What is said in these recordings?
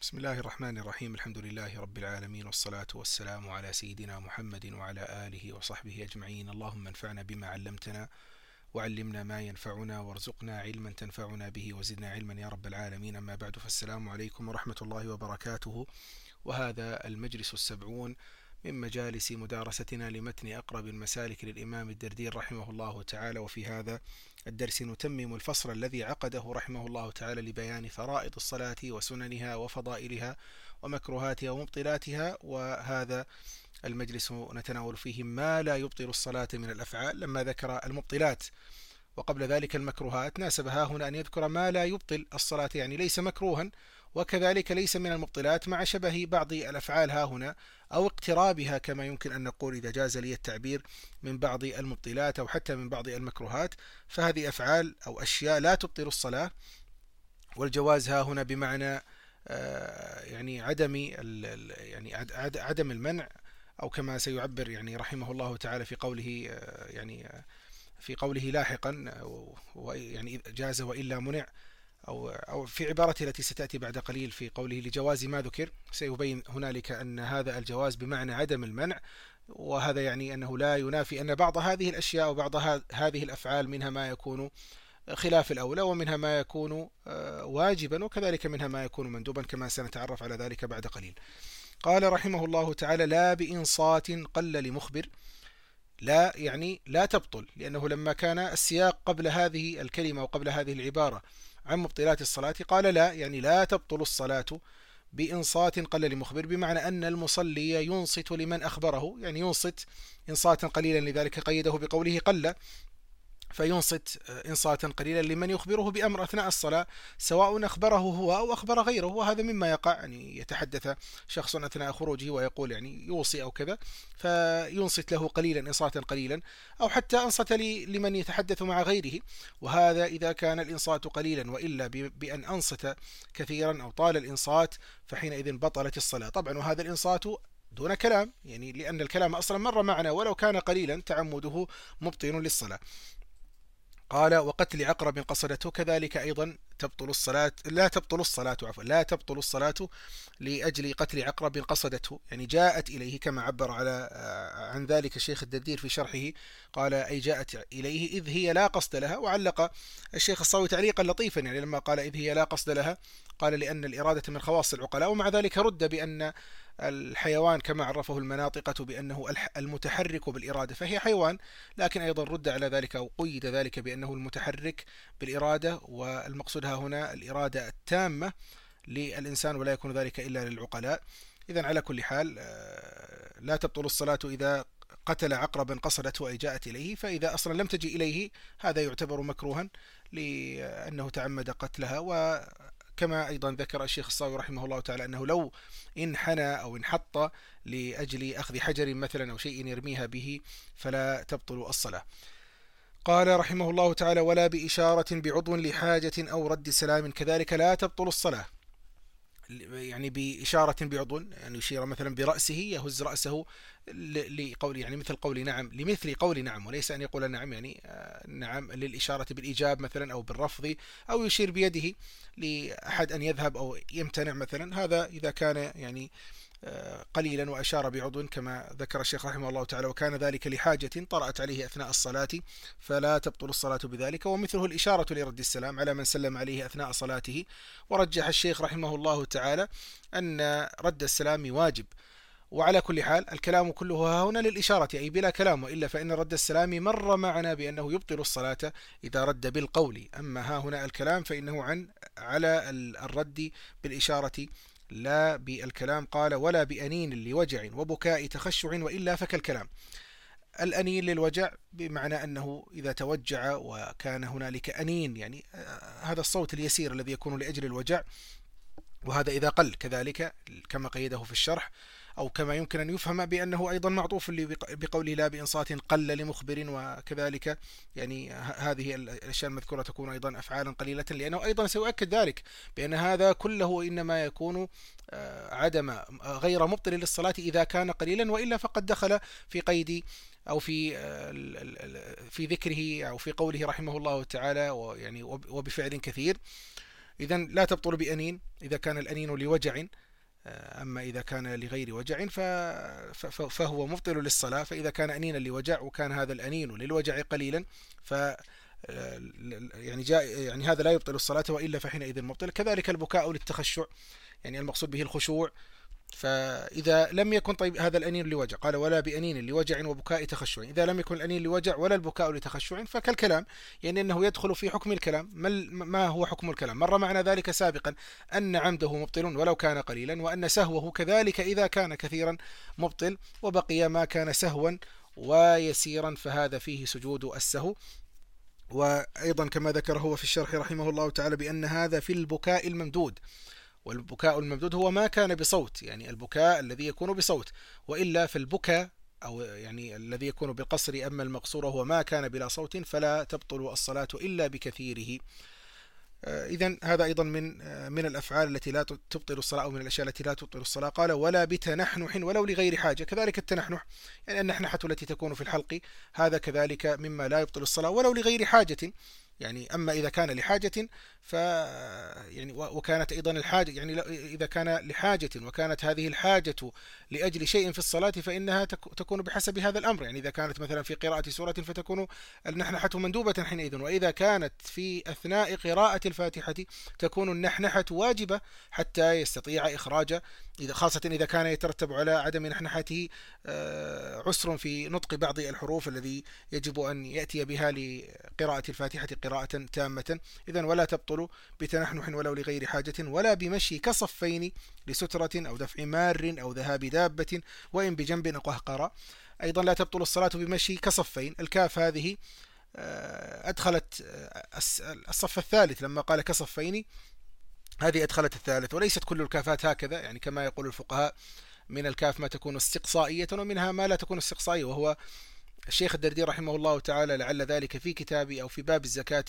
بسم الله الرحمن الرحيم الحمد لله رب العالمين والصلاة والسلام على سيدنا محمد وعلى آله وصحبه أجمعين اللهم انفعنا بما علمتنا وعلمنا ما ينفعنا وارزقنا علما تنفعنا به وزدنا علما يا رب العالمين أما بعد فالسلام عليكم ورحمة الله وبركاته وهذا المجلس السبعون من مجالس مدارستنا لمتن أقرب المسالك للإمام الدردير رحمه الله تعالى وفي هذا الدرس نتمم الفصل الذي عقده رحمه الله تعالى لبيان فرائض الصلاة وسننها وفضائلها ومكروهاتها ومبطلاتها وهذا المجلس نتناول فيه ما لا يبطل الصلاة من الأفعال لما ذكر المبطلات. وقبل ذلك المكروهات ناسبها هنا أن يذكر ما لا يبطل الصلاة يعني ليس مكروها وكذلك ليس من المبطلات مع شبه بعض الأفعال ها هنا أو اقترابها كما يمكن أن نقول إذا جاز لي التعبير من بعض المبطلات أو حتى من بعض المكروهات فهذه أفعال أو أشياء لا تبطل الصلاة. والجواز ها هنا بمعنى آه، يعني عدم يعني عدم المنع أو كما سيعبر يعني رحمه الله تعالى في قوله آه، يعني آه، في قوله لاحقا يعني جاز وإلا منع. أو أو في عبارته التي ستأتي بعد قليل في قوله لجواز ما ذكر سيبين هنالك أن هذا الجواز بمعنى عدم المنع وهذا يعني أنه لا ينافي أن بعض هذه الأشياء وبعض هذه الأفعال منها ما يكون خلاف الأولى ومنها ما يكون آه، واجبا وكذلك منها ما يكون مندوبا كما سنتعرف على ذلك بعد قليل. قال رحمه الله تعالى لا بإنصات قل لمخبر لا يعني لا تبطل لأنه لما كان السياق قبل هذه الكلمة وقبل هذه العبارة عن مبطلات الصلاة قال لا يعني لا تبطل الصلاة بإنصات قل لمخبر بمعنى أن المصلي ينصت لمن أخبره يعني ينصت إنصاتا قليلا لذلك قيده بقوله قل. فينصت إنصاتا قليلا لمن يخبره بأمر أثناء الصلاة سواء أخبره هو أو أخبر غيره وهذا مما يقع يعني يتحدث شخص أثناء خروجه ويقول يعني يوصي أو كذا فينصت له قليلا إنصاتا قليلا أو حتى أنصت لي لمن يتحدث مع غيره وهذا إذا كان الإنصات قليلا وإلا بأن أنصت كثيرا أو طال الإنصات فحينئذ بطلت الصلاة. طبعا وهذا الإنصات دون كلام يعني لأن الكلام أصلا مر معنا ولو كان قليلا تعمده مبطن للصلاة. قال وقتل عقرب قصدته كذلك أيضا تبطل الصلاة لا تبطل الصلاة عفوا لا تبطل الصلاة لأجل قتل عقرب قصدته. يعني جاءت إليه كما عبر على آه، عن ذلك الشيخ الدردير في شرحه قال أي جاءت إليه إذ هي لا قصد لها وعلق الشيخ الصاوي تعليقا لطيفا يعني لما قال إذ هي لا قصد لها قال لأن الإرادة من خواص العقلاء ومع ذلك رد بأن الحيوان كما عرفه المناطقة بأنه المتحرك بالإرادة فهي حيوان لكن أيضا رد على ذلك أو قيد ذلك بأنه المتحرك بالإرادة والمقصود هنا الإرادة التامة للإنسان ولا يكون ذلك إلا للعقلاء. إذا على كل حال آه، لا تبطل الصلاة إذا قتل عقربا قصدته أي جاءت إليه فإذا أصلا لم تجي إليه هذا يعتبر مكروها لأنه تعمد قتلها. كما أيضا ذكر الشيخ الصاوي رحمه الله تعالى أنه لو انحنى أو انحط لأجل أخذ حجر مثلا أو شيء يرميها به فلا تبطل الصلاة. قال رحمه الله تعالى ولا بإشارة بعضو لحاجة أو رد سلام كذلك لا تبطل الصلاة. يعني بإشارة بعضو يعني يشير مثلا برأسه يهز رأسه لقول يعني مثل قول نعم لمثل قول نعم وليس أن يقول نعم يعني آه، نعم للإشارة بالإيجاب مثلا أو بالرفض أو يشير بيده لأحد أن يذهب أو يمتنع مثلا. هذا إذا كان يعني قليلا وأشار بعضو كما ذكر الشيخ رحمه الله تعالى وكان ذلك لحاجة طرأت عليه أثناء الصلاة فلا تبطل الصلاة بذلك ومثله الإشارة لرد السلام على من سلم عليه أثناء صلاته ورجح الشيخ رحمه الله تعالى أن رد السلام واجب. وعلى كل حال الكلام كله هنا للإشارة أي بلا كلام وإلا فإن رد السلام مر معنا بأنه يبطل الصلاة إذا رد بالقول. أما ها هنا الكلام فإنه عن على الرد بالإشارة لا بالكلام قال ولا بأنين لوجع وبكاء تخشع وإلا فكالكلام الأنين للوجع بمعنى أنه إذا توجع وكان هنالك أنين يعني آه، هذا الصوت اليسير الذي يكون لأجل الوجع وهذا إذا قل كذلك كما قيده في الشرح. أو كما يمكن أن يفهم بأنه أيضا معطوف بقوله لا بإنصات قل لمخبر وكذلك. يعني هذه الأشياء المذكورة تكون أيضا أفعالا قليلة. لأنه أيضا سيؤكد ذلك بأن هذا كله إنما يكون آه، عدم غير مبطل للصلاة إذا كان قليلا وإلا فقد دخل في قيد أو في آه، في ذكره أو في قوله رحمه الله تعالى ويعني وبفعل كثير. إذا لا تبطل بأنين. إذا كان الأنين لوجع أما إذا كان لغير وجع فهو مبطل للصلاة فإذا كان أنينا لوجع وكان هذا الأنين للوجع قليلا ف يعني جاء يعني هذا لا يبطل الصلاة وإلا فحينئذ مبطل. كذلك البكاء للتخشع يعني المقصود به الخشوع. فإذا لم يكن طيب هذا الأنين لوجع قال ولا بأنين لوجع وبكاء تخشع. إذا لم يكن الأنين لوجع ولا البكاء لتخشع فكالكلام يعني أنه يدخل في حكم الكلام. ما هو حكم الكلام؟ مر معنا ذلك سابقا أن عمده مبطل ولو كان قليلا وأن سهوه كذلك إذا كان كثيرا مبطل وبقي ما كان سهوا ويسيرا فهذا فيه سجود السهو. وأيضا كما ذكر هو في الشرح رحمه الله تعالى بأن هذا في البكاء الممدود. والبكاء الممدود هو ما كان بصوت يعني البكاء الذي يكون بصوت وإلا في البكاء أو يعني الذي يكون بالقصر أما المقصور هو ما كان بلا صوت فلا تبطل الصلاة إلا بكثيره. آه، إذا هذا أيضا من آه، من الأفعال التي لا تبطل الصلاة أو من الأشياء التي لا تبطل الصلاة. قال ولا بتنحنح ولو لغير حاجة. كذلك التنحنح يعني النحنحة التي تكون في الحلق هذا كذلك مما لا يبطل الصلاة ولو لغير حاجة. يعني أما إذا كان لحاجة ف يعني وكانت أيضا الحاجة يعني إذا كان لحاجة وكانت هذه الحاجة لأجل شيء في الصلاة فإنها تكون بحسب هذا الأمر. يعني إذا كانت مثلا في قراءة سورة فتكون النحنحة مندوبة حينئذ. وإذا كانت في أثناء قراءة الفاتحة تكون النحنحة واجبة حتى يستطيع إخراج إذا خاصة إذا كان يترتب على عدم نحنحته آه، عسر في نطق بعض الحروف الذي يجب أن يأتي بها لقراءة الفاتحة قراءة تامة. إذا ولا تبطل بتنحنح ولو لغير حاجة ولا بمشي كصفين لسترة أو دفع مار أو ذهاب دابة وإن بجنب قهقرة أيضا لا تبطل الصلاة بمشي كصفين. الكاف هذه آه، أدخلت آه، الصف الثالث لما قال كصفين هذه أدخلت الثالث وليست كل الكافات هكذا يعني كما يقول الفقهاء من الكاف ما تكون استقصائية ومنها ما لا تكون استقصائية وهو الشيخ الدردي رحمه الله تعالى لعل ذلك في كتابي أو في باب الزكاة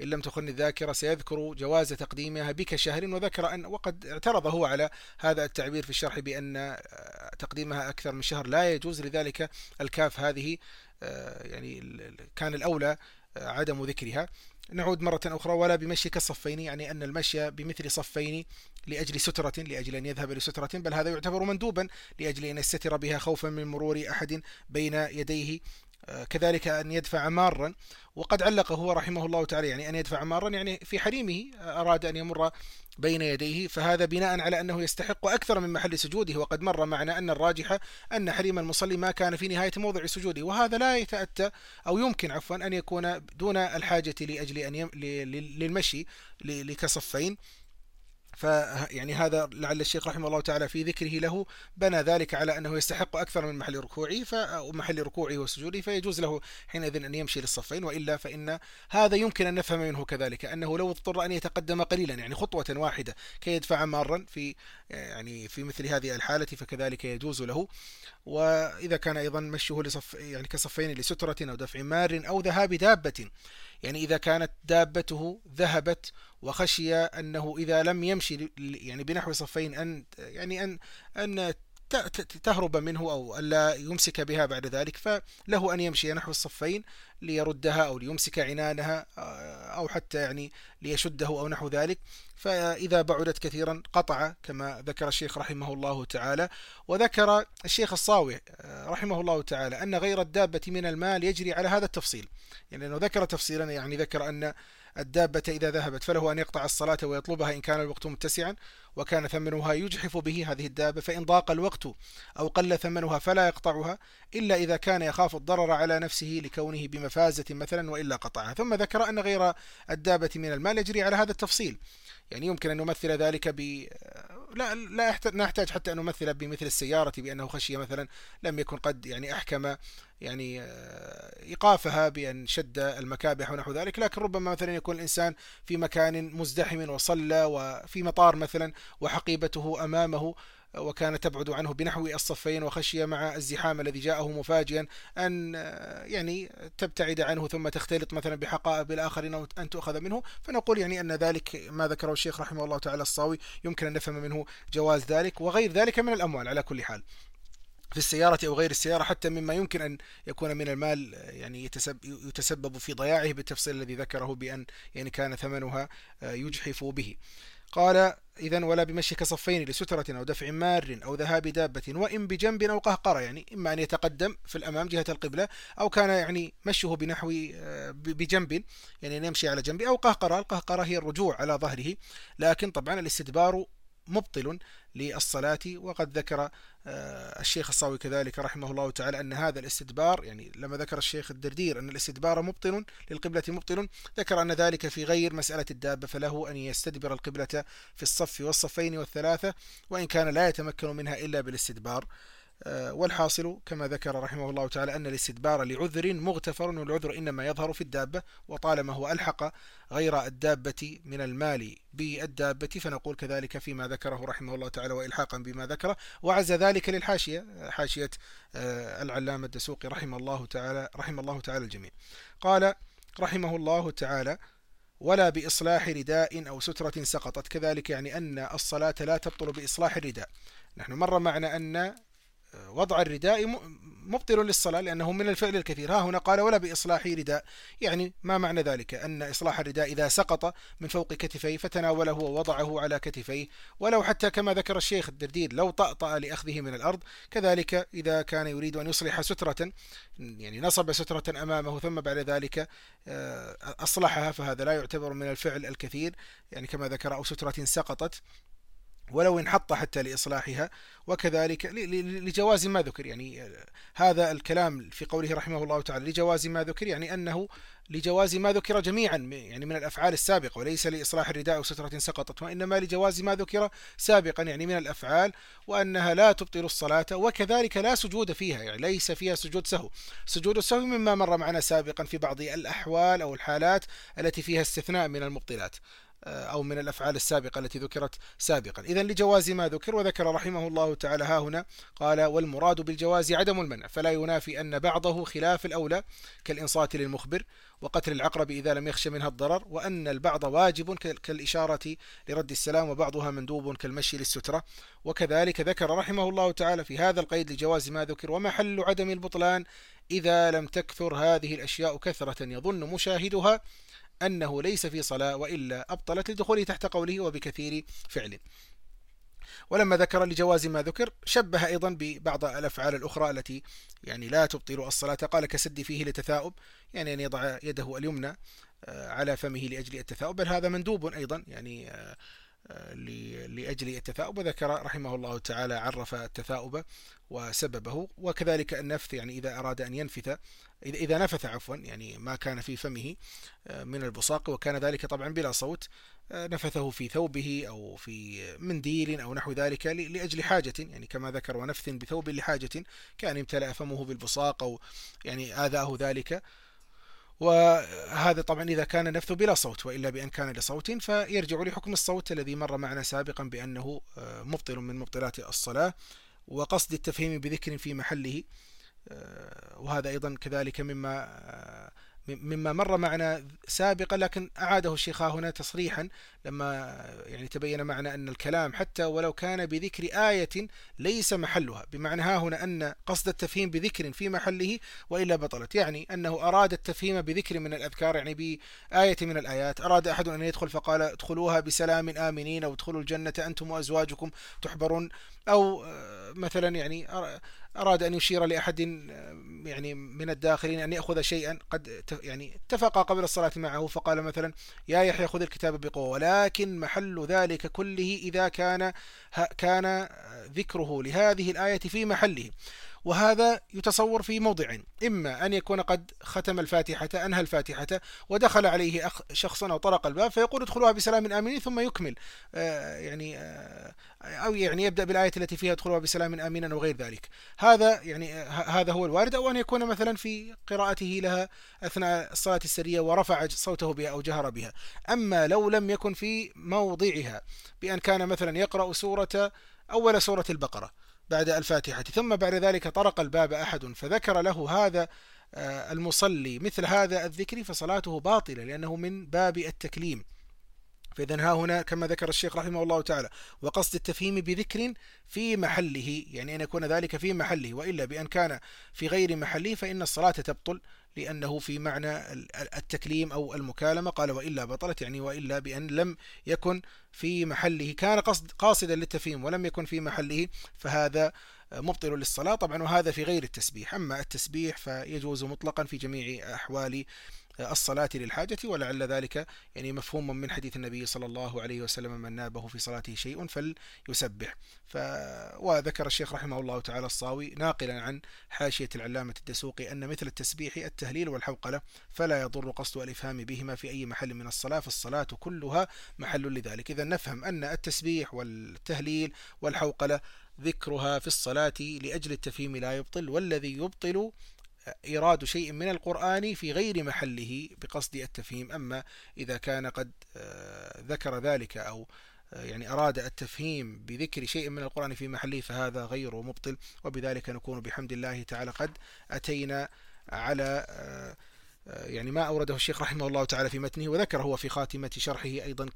إن لم تخن الذاكرة سيذكر جواز تقديمها بك شهر وذكر أن وقد اعترض هو على هذا التعبير في الشرح بأن تقديمها أكثر من شهر. لا يجوز لذلك الكاف هذه آه، يعني كان الأولى عدم ذكرها. نعود مرة أخرى ولا بمشي كالصفين يعني أن المشي بمثل صفين لأجل سترة لأجل أن يذهب لسترة بل هذا يعتبر مندوبا لأجل أن يستتر بها خوفا من مرور أحد بين يديه. آه، كذلك أن يدفع مارا وقد علق هو رحمه الله تعالى يعني أن يدفع مارا يعني في حريمه أراد أن يمر بين يديه فهذا بناء على أنه يستحق أكثر من محل سجوده وقد مر معنا أن الراجح أن حريم المصلي ما كان في نهاية موضع سجوده وهذا لا يتأتى أو يمكن عفوا أن يكون دون الحاجة لأجل أن يم... للمشي لكصفين. فيعني هذا لعل الشيخ رحمه الله تعالى في ذكره له بنى ذلك على أنه يستحق أكثر من محل ركوعه ومحل ركوعه وسجوده فيجوز له حينئذ أن يمشي للصفين وإلا فإن هذا يمكن أن نفهم منه كذلك أنه لو اضطر أن يتقدم قليلا يعني خطوة واحدة كي يدفع مارا في يعني في مثل هذه الحالة فكذلك يجوز له. وإذا كان أيضا مشيه لصف يعني كصفين لسترة أو دفع مار أو ذهاب دابة يعني إذا كانت دابته ذهبت وخشي أنه إذا لم يمشي يعني بنحو صفين أن يعني أن أن تهرب منه أو ألا يمسك بها بعد ذلك فله أن يمشي نحو الصفين ليردها أو ليمسك عنانها أو حتى يعني ليشده أو نحو ذلك. فإذا بعدت كثيرا قطع كما ذكر الشيخ رحمه الله تعالى. وذكر الشيخ الصاوي رحمه الله تعالى أن غير الدابة من المال يجري على هذا التفصيل. يعني أنه ذكر تفصيلا يعني ذكر أن الدابة إذا ذهبت فله أن يقطع الصلاة ويطلبها إن كان الوقت متسعا وكان ثمنها يجحف به هذه الدابة فإن ضاق الوقت أو قل ثمنها فلا يقطعها إلا إذا كان يخاف الضرر على نفسه لكونه بمفازة مثلا وإلا قطعها. ثم ذكر أن غير الدابة من المال يجري على هذا التفصيل. يعني يمكن أن نمثل ذلك ب لا لا نحتاج حتى أن نمثل بمثل السيارة بأنه خشية مثلا لم يكن قد يعني أحكم يعني آه، إيقافها بأن شد المكابح ونحو ذلك. لكن ربما مثلا يكون الإنسان في مكان مزدحم وصلى وفي مطار مثلا وحقيبته أمامه وكان تبعد عنه بنحو الصفين وخشي مع الزحام الذي جاءه مفاجئا أن آه، يعني تبتعد عنه ثم تختلط مثلا بحقائب الآخرين أو أن تؤخذ منه. فنقول يعني أن ذلك ما ذكره الشيخ رحمه الله تعالى الصاوي يمكن أن نفهم منه جواز ذلك وغير ذلك من الأموال على كل حال. في السيارة أو غير السيارة حتى مما يمكن أن يكون من المال يعني يتسبب في ضياعه بالتفصيل الذي ذكره بأن يعني كان ثمنها يجحف به. قال إذا ولا بمشي كصفين لسترة أو دفع مار أو ذهاب دابة وإن بجنب أو قهقرة يعني إما أن يتقدم في الأمام جهة القبلة أو كان يعني مشه بنحو بجنب يعني أن يمشي على جنب أو قهقرة القهقرة هي الرجوع على ظهره. لكن طبعا الاستدبار مبطل للصلاة وقد ذكر آه، الشيخ الصاوي كذلك رحمه الله تعالى أن هذا الاستدبار يعني لما ذكر الشيخ الدردير أن الاستدبار مبطل للقبلة مبطل ذكر أن ذلك في غير مسألة الدابة فله أن يستدبر القبلة في الصف والصفين والثلاثة وإن كان لا يتمكن منها إلا بالاستدبار. والحاصل كما ذكر رحمه الله تعالى أن الاستدبار لعذر مغتفر والعذر إنما يظهر في الدابة وطالما هو ألحق غير الدابة من المال بالدابة فنقول كذلك فيما ذكره رحمه الله تعالى وإلحاقا بما ذكره وعز ذلك للحاشية حاشية آه، العلامة الدسوقي رحمه الله تعالى رحمه الله تعالى الجميع. قال رحمه الله تعالى ولا بإصلاح رداء أو سترة سقطت كذلك يعني أن الصلاة لا تبطل بإصلاح الرداء. نحن مر معنا أن وضع الرداء مبطل للصلاة لأنه من الفعل الكثير. ها هنا قال ولا بإصلاح رداء. يعني ما معنى ذلك؟ أن إصلاح الرداء إذا سقط من فوق كتفيه فتناوله ووضعه على كتفيه. ولو حتى كما ذكر الشيخ الدردير لو طأطأ لأخذه من الأرض كذلك إذا كان يريد أن يصلح سترة يعني نصب سترة أمامه ثم بعد ذلك آه، أصلحها فهذا لا يعتبر من الفعل الكثير. يعني كما ذكر أو سترة سقطت. ولو انحط حتى لإصلاحها وكذلك لجواز ما ذكر. يعني هذا الكلام في قوله رحمه الله تعالى لجواز ما ذكر يعني أنه لجواز ما ذكر جميعا يعني من الأفعال السابقة وليس لإصلاح الرداء أو سترة سقطت وإنما لجواز ما ذكر سابقا يعني من الأفعال وأنها لا تبطل الصلاة وكذلك لا سجود فيها يعني ليس فيها سجود سهو. سجود السهو مما مر معنا سابقا في بعض الأحوال أو الحالات التي فيها استثناء من المبطلات. آه، أو من الأفعال السابقة التي ذكرت سابقا. إذا لجواز ما ذكر وذكر رحمه الله تعالى. ها هنا قال والمراد بالجواز عدم المنع فلا ينافي أن بعضه خلاف الأولى كالإنصات للمخبر وقتل العقرب إذا لم يخش منها الضرر وأن البعض واجب كالإشارة لرد السلام وبعضها مندوب كالمشي للسترة. وكذلك ذكر رحمه الله تعالى في هذا القيد لجواز ما ذكر ومحل عدم البطلان إذا لم تكثر هذه الأشياء كثرة يظن مشاهدها أنه ليس في صلاة وإلا أبطلت لدخوله تحت قوله وبكثير فعل ولما ذكر لجواز ما ذكر شبه أيضا ببعض الأفعال الأخرى التي يعني لا تبطل الصلاة. قال كسد فيه لتثاؤب يعني أن يضع يده اليمنى آه، على فمه لأجل التثاؤب. بل هذا مندوب أيضا يعني آه، لأجل التثاؤب وذكر رحمه الله تعالى عرف التثاؤب وسببه وكذلك النفث يعني إذا أراد أن ينفث إذا نفث عفوا يعني ما كان في فمه آه، من البصاق وكان ذلك طبعا بلا صوت آه، نفثه في ثوبه أو في منديل أو نحو ذلك لأجل حاجة يعني كما ذكر ونفث بثوب لحاجة كان امتلأ فمه بالبصاق أو يعني آذاه ذلك. وهذا طبعا إذا كان نفث بلا صوت وإلا بأن كان لصوت فيرجع لحكم الصوت الذي مر معنا سابقا بأنه آه، مبطل من مبطلات الصلاة وقصد التفهيم بذكر في محله آه، وهذا أيضا كذلك مما آه، مما مر معنا سابقا لكن أعاده الشيخ هنا تصريحا لما يعني تبين معنا أن الكلام حتى ولو كان بذكر آية ليس محلها. بمعنى ها هنا أن قصد التفهيم بذكر في محله وإلا بطلت. يعني أنه أراد التفهيم بذكر من الأذكار يعني بآية من الآيات. أراد أحد أن يدخل فقال ادخلوها بسلام آمنين أو ادخلوا الجنة أنتم وأزواجكم تحبرون. أو آه، مثلا يعني أراد أن يشير لأحد يعني من الداخلين أن يأخذ شيئا قد يعني اتفق قبل الصلاة معه فقال مثلا يا يحيى خذ الكتاب بقوة. ولكن محل ذلك كله إذا كان كان ذكره لهذه الآية في محله. وهذا يتصور في موضعين إما أن يكون قد ختم الفاتحة أنهى الفاتحة ودخل عليه أخ شخص أو طرق الباب فيقول ادخلوها بسلام آمنين ثم يكمل. آه يعني آه أو يعني يبدأ بالآية التي فيها ادخلوها بسلام آمنا وغير ذلك. هذا يعني هذا هو الوارد. أو أن يكون مثلا في قراءته لها أثناء الصلاة السرية ورفع صوته بها أو جهر بها. أما لو لم يكن في موضعها بأن كان مثلا يقرأ سورة أول سورة البقرة بعد الفاتحة. ثم بعد ذلك طرق الباب أحد فذكر له هذا آه، المصلي مثل هذا الذكر فصلاته باطلة لأنه من باب التكليم. فإذا ها هنا كما ذكر الشيخ رحمه الله تعالى وقصد التفهيم بذكر في محله يعني أن يكون ذلك في محله وإلا بأن كان في غير محله فإن الصلاة تبطل لأنه في معنى التكليم أو المكالمة قال وإلا بطلت يعني وإلا بأن لم يكن في محله كان قصد قاصدا للتفهيم ولم يكن في محله فهذا مبطل للصلاة طبعا وهذا في غير التسبيح. أما التسبيح فيجوز مطلقا في جميع أحوال الصلاة للحاجة ولعل ذلك يعني مفهوم من حديث النبي صلى الله عليه وسلم من نابه في صلاته شيء فليسبح. ف... وذكر الشيخ رحمه الله تعالى الصاوي ناقلا عن حاشية العلامة الدسوقي أن مثل التسبيح التهليل والحوقلة فلا يضر قصد الإفهام بهما في أي محل من الصلاة فالصلاة كلها محل لذلك. إذا نفهم أن التسبيح والتهليل والحوقلة ذكرها في الصلاة لأجل التفهيم لا يبطل والذي يبطل إيراد شيء من القرآن في غير محله بقصد التفهيم. أما إذا كان قد آه، ذكر ذلك أو آه، يعني أراد التفهيم بذكر شيء من القرآن في محله فهذا غير مبطل. وبذلك نكون بحمد الله تعالى قد أتينا على آه، يعني ما أورده الشيخ رحمه الله تعالى في متنه وذكر هو في خاتمة شرحه أيضا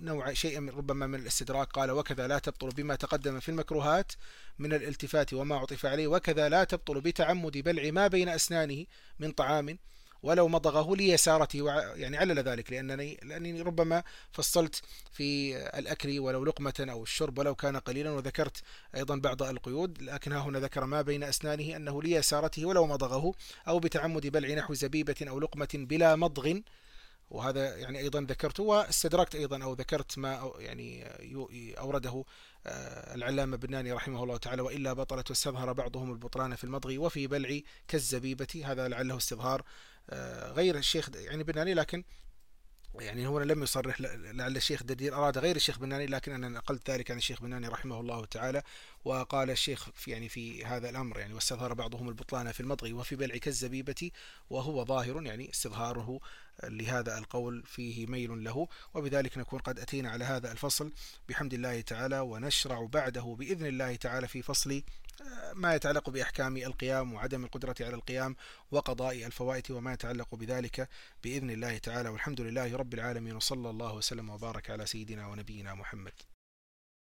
كنوع شيء من ربما من الاستدراك قال وكذا لا تبطل بما تقدم في المكروهات من الالتفات وما عطف عليه وكذا لا تبطل بتعمد بلع ما بين أسنانه من طعام ولو مضغه ليسارته يعني علل ذلك لأنني لأنني ربما فصلت في الأكل ولو لقمة أو الشرب ولو كان قليلا وذكرت أيضا بعض القيود. لكن ها هنا ذكر ما بين أسنانه أنه ليسارته ولو مضغه أو بتعمد بلع نحو زبيبة أو لقمة بلا مضغ. وهذا يعني أيضا ذكرته واستدركت أيضا أو ذكرت ما يعني أورده آه، العلامة بناني رحمه الله تعالى. وإلا بطلت واستظهر بعضهم البطلان في المضغ وفي بلع كالزبيبة. هذا لعله استظهار غير الشيخ يعني بناني لكن يعني هو لم يصرح لعل الشيخ ددير أراد غير الشيخ بناني لكن أنا نقلت ذلك عن الشيخ بناني رحمه الله تعالى وقال الشيخ في يعني في هذا الأمر يعني واستظهر بعضهم البطلان في المضغ وفي بلع كالزبيبة وهو ظاهر يعني استظهاره لهذا القول فيه ميل له. وبذلك نكون قد أتينا على هذا الفصل. بحمد الله تعالى ونشرع بعده بإذن الله تعالى في فصل ما يتعلق بأحكام القيام وعدم القدرة على القيام وقضاء الفوائت وما يتعلق بذلك بإذن الله تعالى والحمد لله رب العالمين وصلى الله وسلم وبارك على سيدنا ونبينا محمد.